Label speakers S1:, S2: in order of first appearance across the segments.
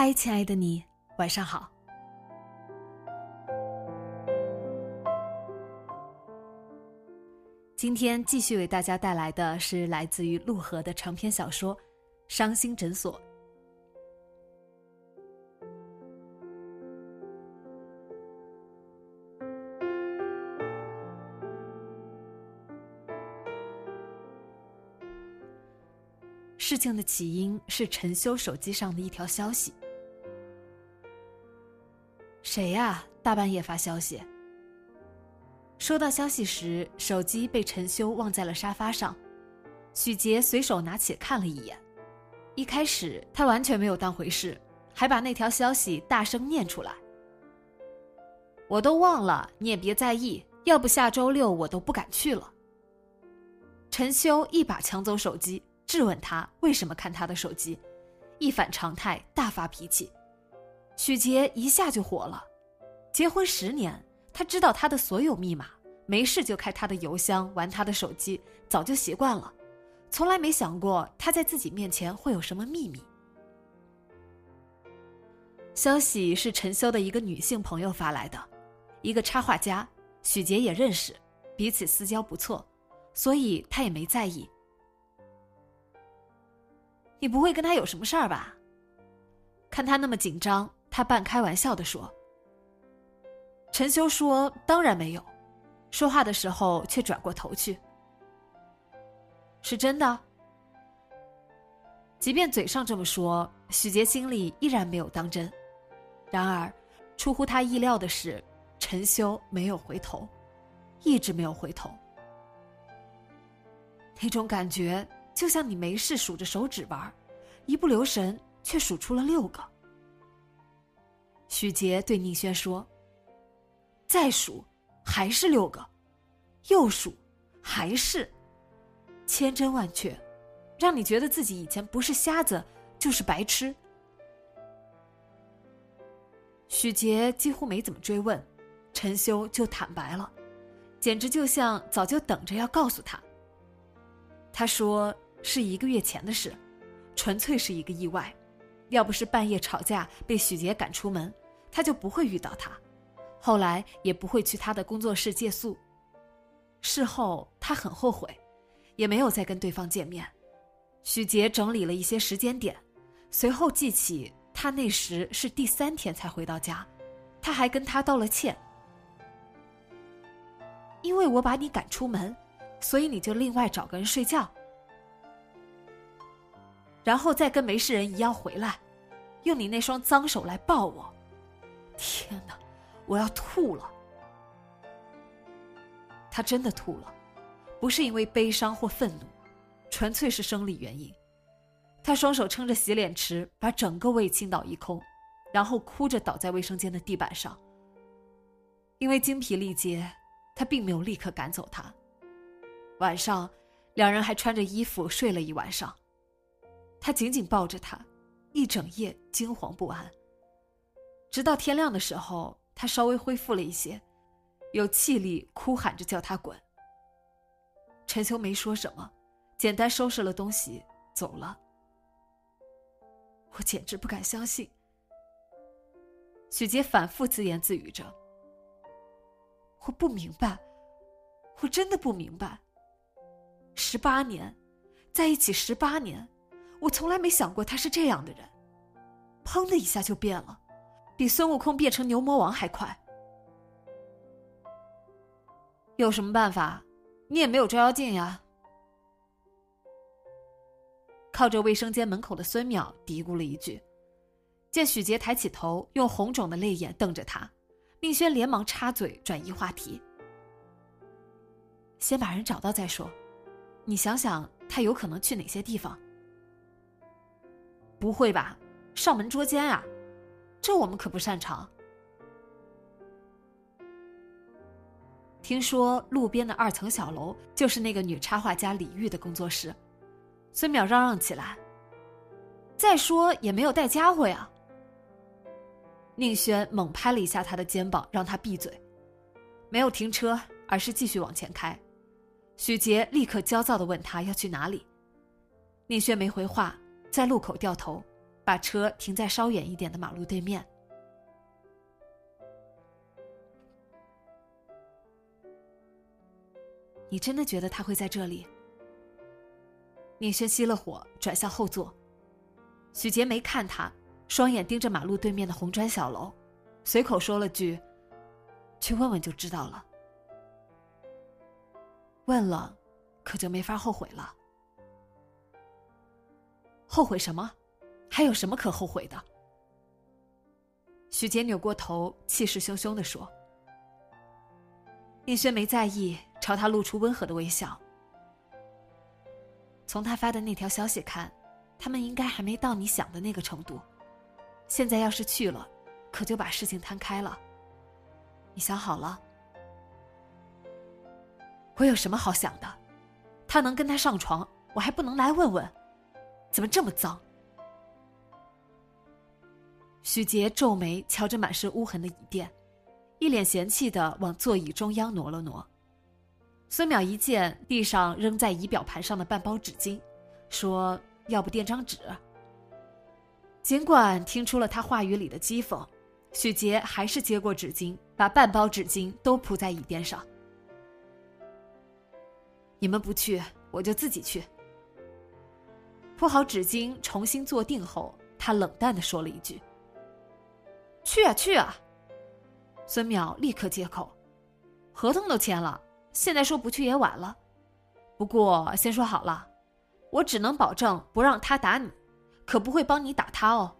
S1: 嗨，亲爱的你，晚上好。今天继续为大家带来的是来自于陆河的长篇小说《伤心诊所》。事情的起因是陈修手机上的一条消息。谁呀？大半夜发消息。收到消息时，手机被陈修忘在了沙发上。许杰随手拿起看了一眼，一开始他完全没有当回事，还把那条消息大声念出来。我都忘了，你也别在意。要不下周六我都不敢去了。陈修一把抢走手机。质问他为什么看他的手机，一反常态大发脾气。许杰一下就火了。结婚十年，他知道他的所有密码，没事就开他的邮箱玩他的手机，早就习惯了，从来没想过他在自己面前会有什么秘密。消息是陈潇的一个女性朋友发来的，一个插画家，许杰也认识，彼此私交不错，所以他也没在意。你不会跟他有什么事儿吧？看他那么紧张，他半开玩笑的说。陈修说：“当然没有。”说话的时候却转过头去。是真的。即便嘴上这么说，许杰心里依然没有当真。然而，出乎他意料的是，陈修没有回头，一直没有回头。那种感觉。就像你没事数着手指玩，一不留神却数出了六个。许杰对宁轩说：“再数，还是六个；又数，还是千真万确，让你觉得自己以前不是瞎子就是白痴。”许杰几乎没怎么追问，陈修就坦白了，简直就像早就等着要告诉他。他说。是一个月前的事，纯粹是一个意外。要不是半夜吵架被许杰赶出门，他就不会遇到他，后来也不会去他的工作室借宿。事后他很后悔，也没有再跟对方见面。许杰整理了一些时间点，随后记起他那时是第三天才回到家，他还跟他道了歉。因为我把你赶出门，所以你就另外找个人睡觉。然后再跟没事人一样回来，用你那双脏手来抱我。天哪，我要吐了！他真的吐了，不是因为悲伤或愤怒，纯粹是生理原因。他双手撑着洗脸池，把整个胃倾倒一空，然后哭着倒在卫生间的地板上。因为精疲力竭，他并没有立刻赶走他。晚上，两人还穿着衣服睡了一晚上。他紧紧抱着她，一整夜惊惶不安。直到天亮的时候，他稍微恢复了一些，有气力哭喊着叫他滚。陈修没说什么，简单收拾了东西走了。我简直不敢相信。许杰反复自言自语着：“我不明白，我真的不明白。十八年。”在一起十八年，我从来没想过他是这样的人。砰的一下就变了，比孙悟空变成牛魔王还快。有什么办法？你也没有照妖镜呀。靠着卫生间门口的孙淼嘀咕了一句，见许杰抬起头，用红肿的泪眼瞪着他，宁轩连忙插嘴转移话题：“先把人找到再说。你想想，他有可能去哪些地方？不会吧？上门捉奸啊？这我们可不擅长。听说路边的二层小楼就是那个女插画家李玉的工作室。”孙淼嚷嚷起来。再说也没有带家伙呀。宁轩猛拍了一下他的肩膀，让他闭嘴。没有停车，而是继续往前开。许杰立刻焦躁的问他要去哪里。宁轩没回话，在路口掉头，把车停在稍远一点的马路对面。你真的觉得他会在这里？宁轩熄了火，转向后座。许杰没看他，双眼盯着马路对面的红砖小楼，随口说了句：“去问问就知道了。”问了，可就没法后悔了。后悔什么？还有什么可后悔的？许杰扭过头，气势汹汹的说。宁轩没在意，朝他露出温和的微笑。从他发的那条消息看，他们应该还没到你想的那个程度。现在要是去了，可就把事情摊开了。你想好了？我有什么好想的？他能跟他上床，我还不能来问问？怎么这么脏？许杰皱眉，瞧着满是污痕的椅垫，一脸嫌弃的往座椅中央挪了挪。孙淼一见地上扔在仪表盘上的半包纸巾，说：“要不垫张纸。”尽管听出了他话语里的讥讽，许杰还是接过纸巾，把半包纸巾都铺在椅垫上。你们不去，我就自己去。铺好纸巾，重新坐定后，他冷淡的说了一句：“去啊，去啊！”孙淼立刻接口：“合同都签了。”现在说不去也晚了，不过先说好了，我只能保证不让他打你，可不会帮你打他哦。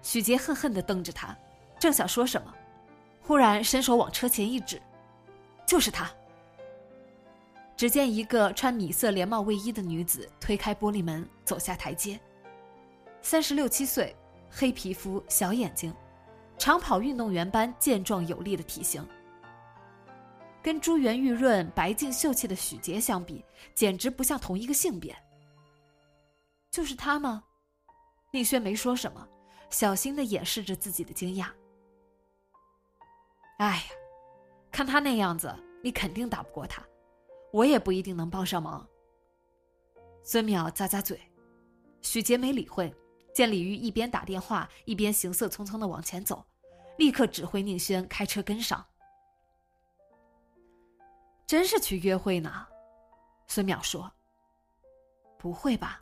S1: 许杰恨恨的瞪着他，正想说什么，忽然伸手往车前一指，就是他。只见一个穿米色连帽卫衣的女子推开玻璃门走下台阶，三十六七岁，黑皮肤，小眼睛，长跑运动员般健壮有力的体型。跟珠圆玉润、白净秀气的许杰相比，简直不像同一个性别。就是他吗？宁轩没说什么，小心的掩饰着自己的惊讶。哎呀，看他那样子，你肯定打不过他，我也不一定能帮上忙。孙淼咂咂嘴，许杰没理会，见李玉一边打电话一边行色匆匆的往前走，立刻指挥宁轩开车跟上。真是去约会呢，孙淼说。不会吧？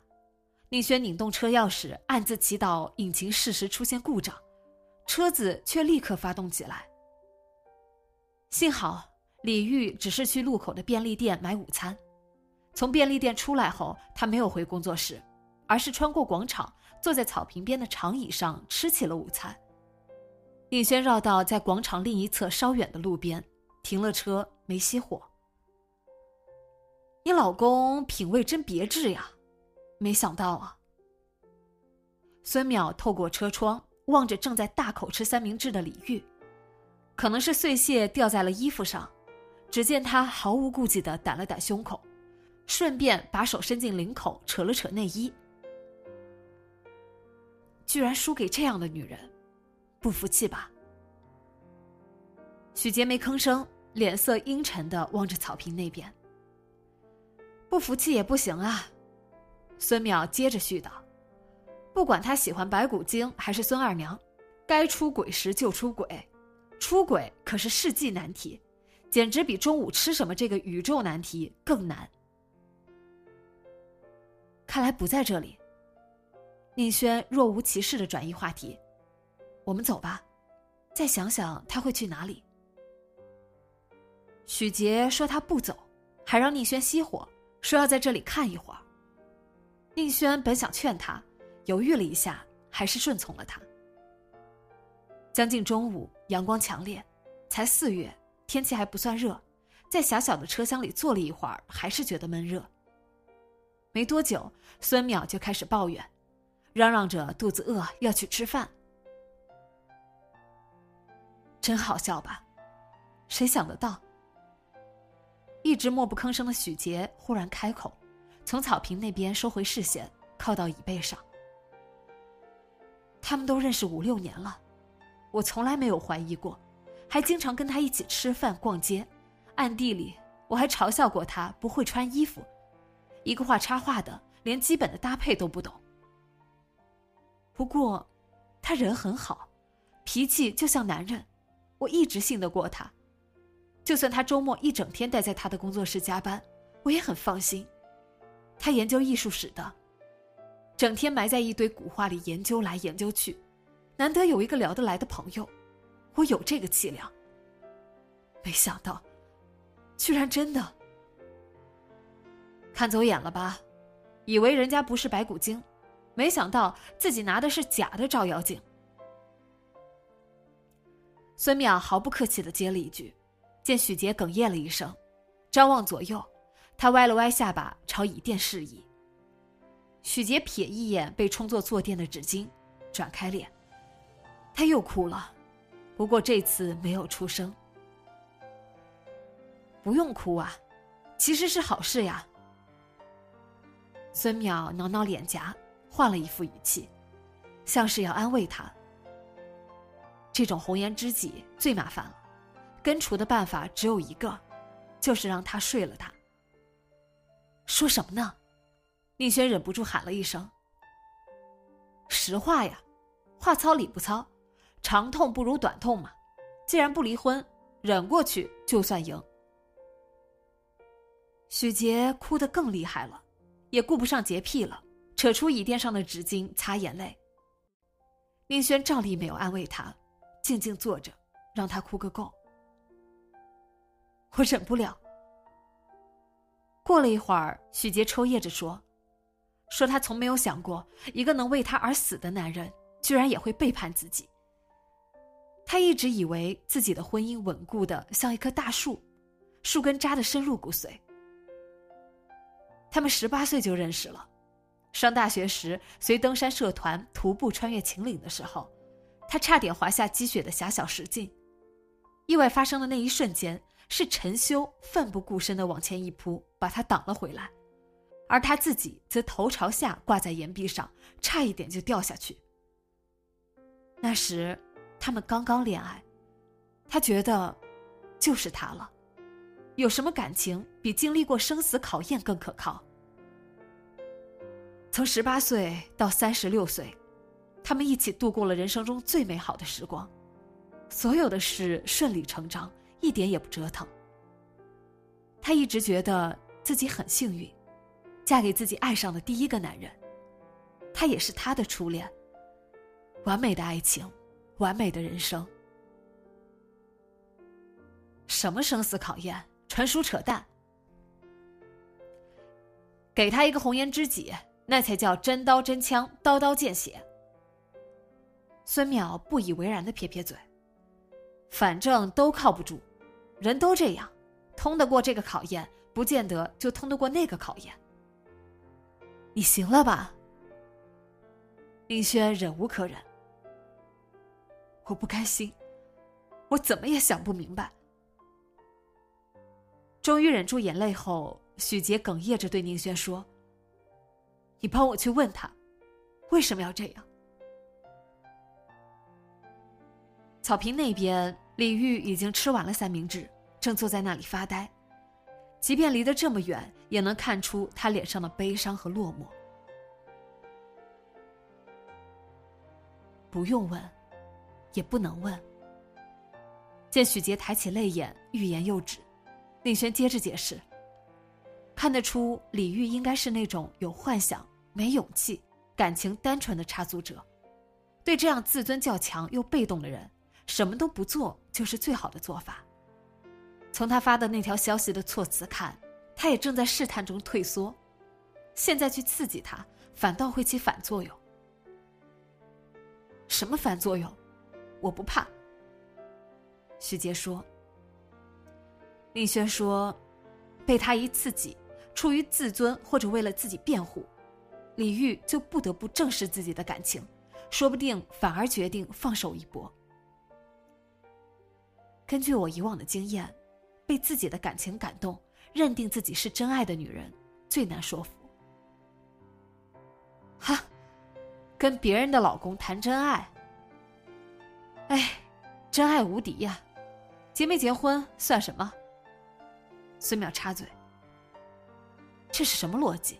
S1: 宁轩拧动车钥匙，暗自祈祷引擎适时出现故障，车子却立刻发动起来。幸好李玉只是去路口的便利店买午餐，从便利店出来后，他没有回工作室，而是穿过广场，坐在草坪边的长椅上吃起了午餐。宁轩绕道在广场另一侧稍远的路边，停了车，没熄火。你老公品味真别致呀，没想到啊。孙淼透过车窗望着正在大口吃三明治的李玉，可能是碎屑掉在了衣服上，只见他毫无顾忌的掸了掸胸口，顺便把手伸进领口扯了扯内衣。居然输给这样的女人，不服气吧？许杰没吭声，脸色阴沉的望着草坪那边。不服气也不行啊，孙淼接着絮叨：“不管他喜欢白骨精还是孙二娘，该出轨时就出轨，出轨可是世纪难题，简直比中午吃什么这个宇宙难题更难。看来不在这里。宁轩若无其事的转移话题：“我们走吧，再想想他会去哪里。”许杰说他不走，还让宁轩熄火，说要在这里看一会儿。宁轩本想劝他，犹豫了一下，还是顺从了他。将近中午，阳光强烈，才四月，天气还不算热，在狭小的车厢里坐了一会儿，还是觉得闷热。没多久，孙淼就开始抱怨，嚷嚷着肚子饿，要去吃饭。真好笑吧？谁想得到？一直默不吭声的许杰忽然开口，从草坪那边收回视线，靠到椅背上。他们都认识五六年了，我从来没有怀疑过，还经常跟他一起吃饭、逛街，暗地里我还嘲笑过他不会穿衣服。一个画插画的，连基本的搭配都不懂。不过，他人很好，脾气就像男人，我一直信得过他。就算他周末一整天待在他的工作室加班，我也很放心。他研究艺术史的，整天埋在一堆古画里研究来研究去，难得有一个聊得来的朋友，我有这个气量。没想到，居然真的。看走眼了吧？以为人家不是白骨精，没想到自己拿的是假的照妖镜。孙淼毫不客气的接了一句，见许杰哽咽了一声，张望左右，他歪了歪下巴，朝椅垫示意。许杰瞥一眼被充作坐垫的纸巾，转开脸，他又哭了，不过这次没有出声。不用哭啊，其实是好事呀。孙淼挠挠脸颊，换了一副语气，像是要安慰他。这种红颜知己最麻烦了，根除的办法只有一个，就是让他睡了他。说什么呢？宁轩忍不住喊了一声。实话呀，话糙理不糙，长痛不如短痛嘛。既然不离婚，忍过去就算赢。许杰哭得更厉害了。也顾不上洁癖了，扯出椅垫上的纸巾擦眼泪。宁轩照例没有安慰他，静静坐着，让他哭个够。我忍不了。过了一会儿，许杰抽噎着说：“说他从没有想过，一个能为他而死的男人，居然也会背叛自己。他一直以为自己的婚姻稳固的像一棵大树，树根扎得深入骨髓。”他们十八岁就认识了，上大学时随登山社团徒步穿越秦岭的时候，他差点滑下积雪的狭小石径。意外发生的那一瞬间，是陈修奋不顾身的往前一扑，把他挡了回来，而他自己则头朝下挂在岩壁上，差一点就掉下去。那时，他们刚刚恋爱，他觉得，就是他了。有什么感情比经历过生死考验更可靠？从十八岁到三十六岁，他们一起度过了人生中最美好的时光，所有的事顺理成章，一点也不折腾。他一直觉得自己很幸运，嫁给自己爱上的第一个男人，他也是他的初恋。完美的爱情，完美的人生。什么生死考验？纯属扯淡！给他一个红颜知己，那才叫真刀真枪，刀刀见血。孙淼不以为然的撇撇嘴，反正都靠不住，人都这样，通得过这个考验，不见得就通得过那个考验。你行了吧？林轩忍无可忍，我不甘心，我怎么也想不明白。终于忍住眼泪后，许杰哽咽着对宁轩说：“你帮我去问他，为什么要这样？”草坪那边，李玉已经吃完了三明治，正坐在那里发呆。即便离得这么远，也能看出他脸上的悲伤和落寞。不用问，也不能问。见许杰抬起泪眼，欲言又止。令轩接着解释：“看得出李玉应该是那种有幻想、没勇气、感情单纯的插足者。对这样自尊较强又被动的人，什么都不做就是最好的做法。从他发的那条消息的措辞看，他也正在试探中退缩。现在去刺激他，反倒会起反作用。什么反作用？我不怕。徐杰说。令轩说，被他一刺激，出于自尊或者为了自己辩护，李玉就不得不正视自己的感情，说不定反而决定放手一搏。根据我以往的经验，被自己的感情感动，认定自己是真爱的女人最难说服。哈，跟别人的老公谈真爱，哎，真爱无敌呀，结没结婚算什么？孙淼插嘴：“这是什么逻辑？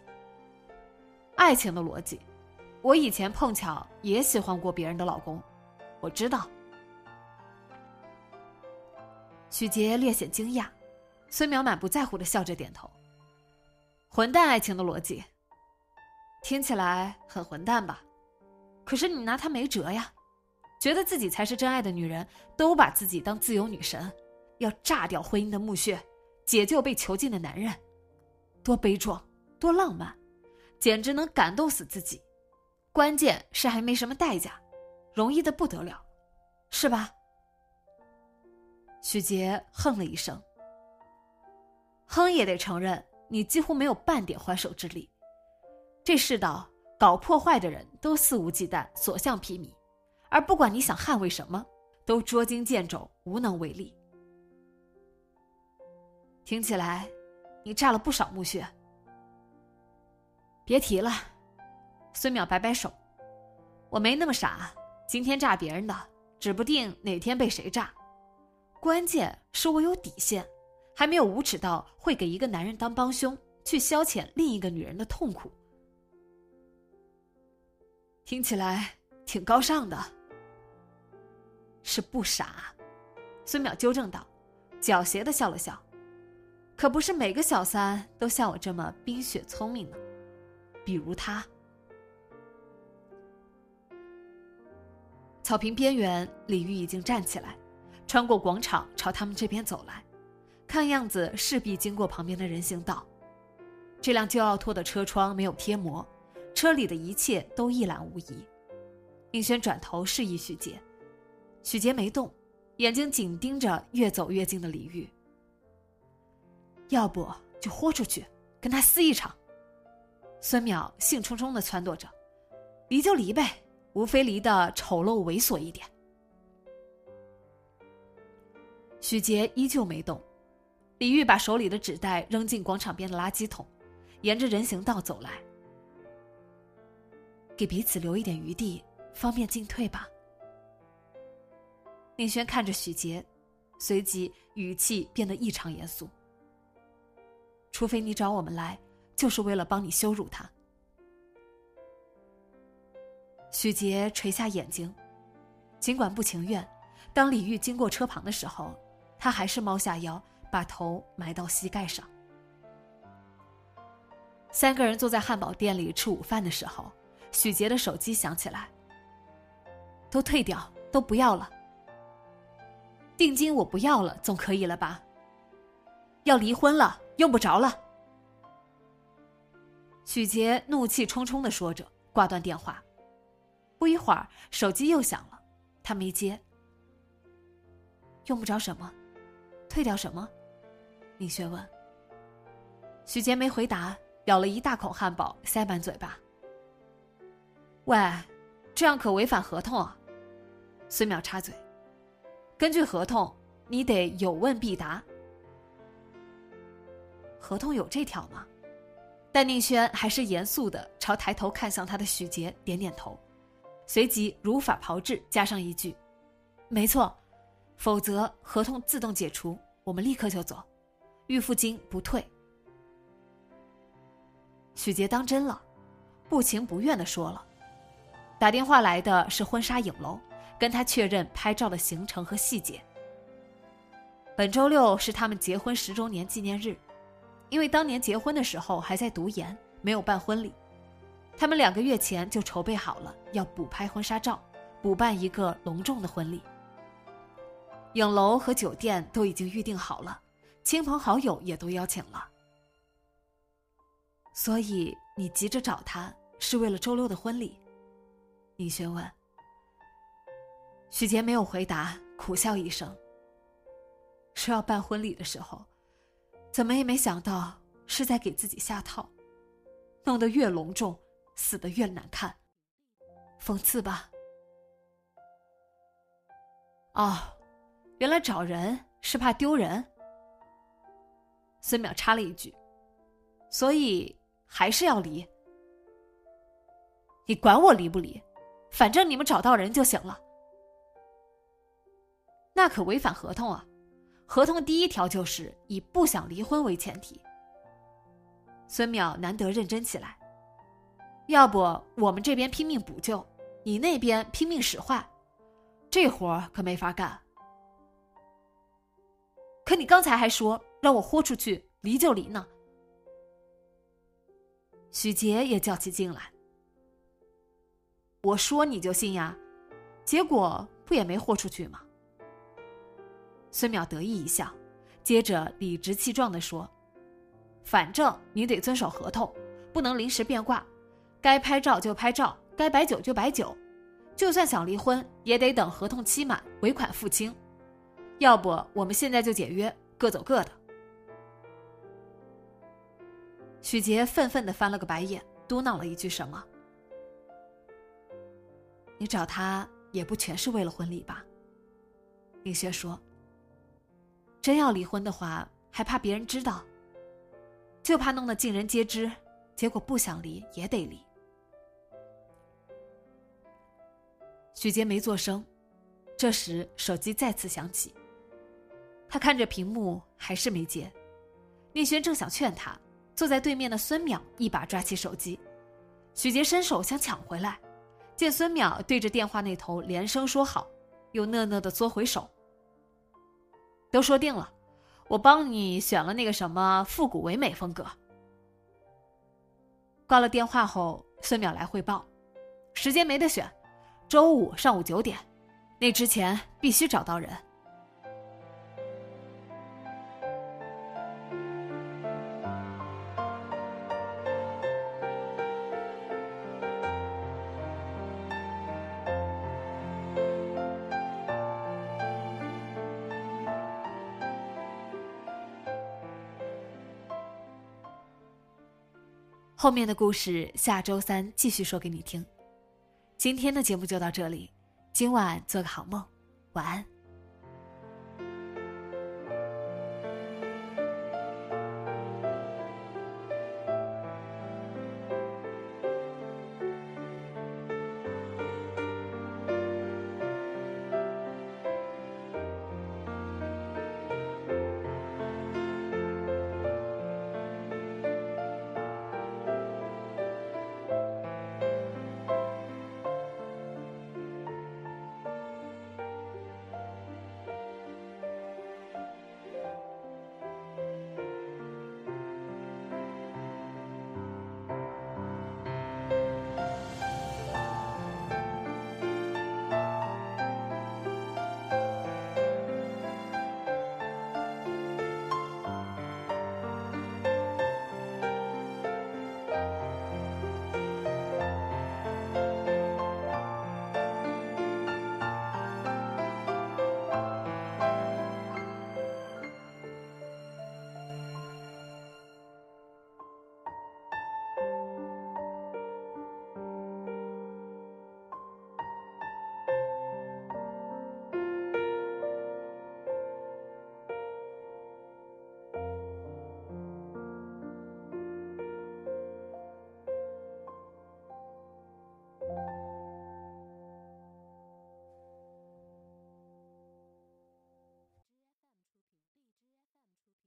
S1: 爱情的逻辑。我以前碰巧也喜欢过别人的老公，我知道。”许杰略显惊讶，孙淼满不在乎的笑着点头：“混蛋爱情的逻辑，听起来很混蛋吧？可是你拿他没辙呀，觉得自己才是真爱的女人，都把自己当自由女神，要炸掉婚姻的墓穴。”解救被囚禁的男人，多悲壮，多浪漫，简直能感动死自己。关键是还没什么代价，容易的不得了，是吧？许杰哼了一声，哼也得承认，你几乎没有半点还手之力。这世道，搞破坏的人都肆无忌惮，所向披靡，而不管你想捍卫什么，都捉襟见肘，无能为力。听起来，你炸了不少墓穴。别提了，孙淼摆摆手，我没那么傻，今天炸别人的，指不定哪天被谁炸。关键是我有底线，还没有无耻到会给一个男人当帮凶，去消遣另一个女人的痛苦。听起来挺高尚的，是不傻。孙淼纠正道，狡黠的笑了笑。可不是每个小三都像我这么冰雪聪明呢，比如他。草坪边缘，李玉已经站起来，穿过广场朝他们这边走来，看样子势必经过旁边的人行道。这辆旧奥拓的车窗没有贴膜，车里的一切都一览无遗。应轩转头示意许杰，许杰没动，眼睛紧盯着越走越近的李玉。要不就豁出去，跟他撕一场。孙淼兴冲冲的撺掇着：“离就离呗，无非离的丑陋猥琐一点。”许杰依旧没动。李玉把手里的纸袋扔进广场边的垃圾桶，沿着人行道走来，给彼此留一点余地，方便进退吧。宁轩看着许杰，随即语气变得异常严肃。除非你找我们来，就是为了帮你羞辱他。许杰垂下眼睛，尽管不情愿，当李玉经过车旁的时候，他还是猫下腰，把头埋到膝盖上。三个人坐在汉堡店里吃午饭的时候，许杰的手机响起来。都退掉，都不要了。定金我不要了，总可以了吧？要离婚了。用不着了，许杰怒气冲冲的说着，挂断电话。不一会儿，手机又响了，他没接。用不着什么，退掉什么？李轩问。许杰没回答，咬了一大口汉堡，塞满嘴巴。喂，这样可违反合同啊！孙淼插嘴。根据合同，你得有问必答。合同有这条吗？但宁轩还是严肃的朝抬头看向他的许杰点点头，随即如法炮制，加上一句：“没错，否则合同自动解除，我们立刻就走，预付金不退。”许杰当真了，不情不愿的说了：“打电话来的是婚纱影楼，跟他确认拍照的行程和细节。本周六是他们结婚十周年纪念日。”因为当年结婚的时候还在读研，没有办婚礼，他们两个月前就筹备好了，要补拍婚纱照，补办一个隆重的婚礼。影楼和酒店都已经预定好了，亲朋好友也都邀请了。所以你急着找他是为了周六的婚礼？宁轩问。许杰没有回答，苦笑一声。说要办婚礼的时候，怎么也没想到是在给自己下套，弄得越隆重，死的越难看，讽刺吧？哦，原来找人是怕丢人。孙淼插了一句：“所以还是要离。你管我离不离，反正你们找到人就行了。那可违反合同啊！”合同第一条就是以不想离婚为前提。孙淼难得认真起来，要不我们这边拼命补救，你那边拼命使坏，这活可没法干。可你刚才还说让我豁出去离就离呢。许杰也较起劲来，我说你就信呀，结果不也没豁出去吗？孙淼得意一笑，接着理直气壮地说：“反正你得遵守合同，不能临时变卦，该拍照就拍照，该摆酒就摆酒，就算想离婚，也得等合同期满，尾款付清。要不我们现在就解约，各走各的。”许杰愤愤地翻了个白眼，嘟囔了一句什么：“你找他也不全是为了婚礼吧？”林雪说。真要离婚的话，还怕别人知道？就怕弄得尽人皆知，结果不想离也得离。许杰没做声，这时手机再次响起。他看着屏幕，还是没接。宁轩正想劝他，坐在对面的孙淼一把抓起手机，许杰伸手想抢回来，见孙淼对着电话那头连声说好，又讷讷的缩回手。都说定了，我帮你选了那个什么复古唯美风格。挂了电话后，孙淼来汇报，时间没得选，周五上午九点，那之前必须找到人。后面的故事下周三继续说给你听。今天的节目就到这里，今晚做个好梦，晚安。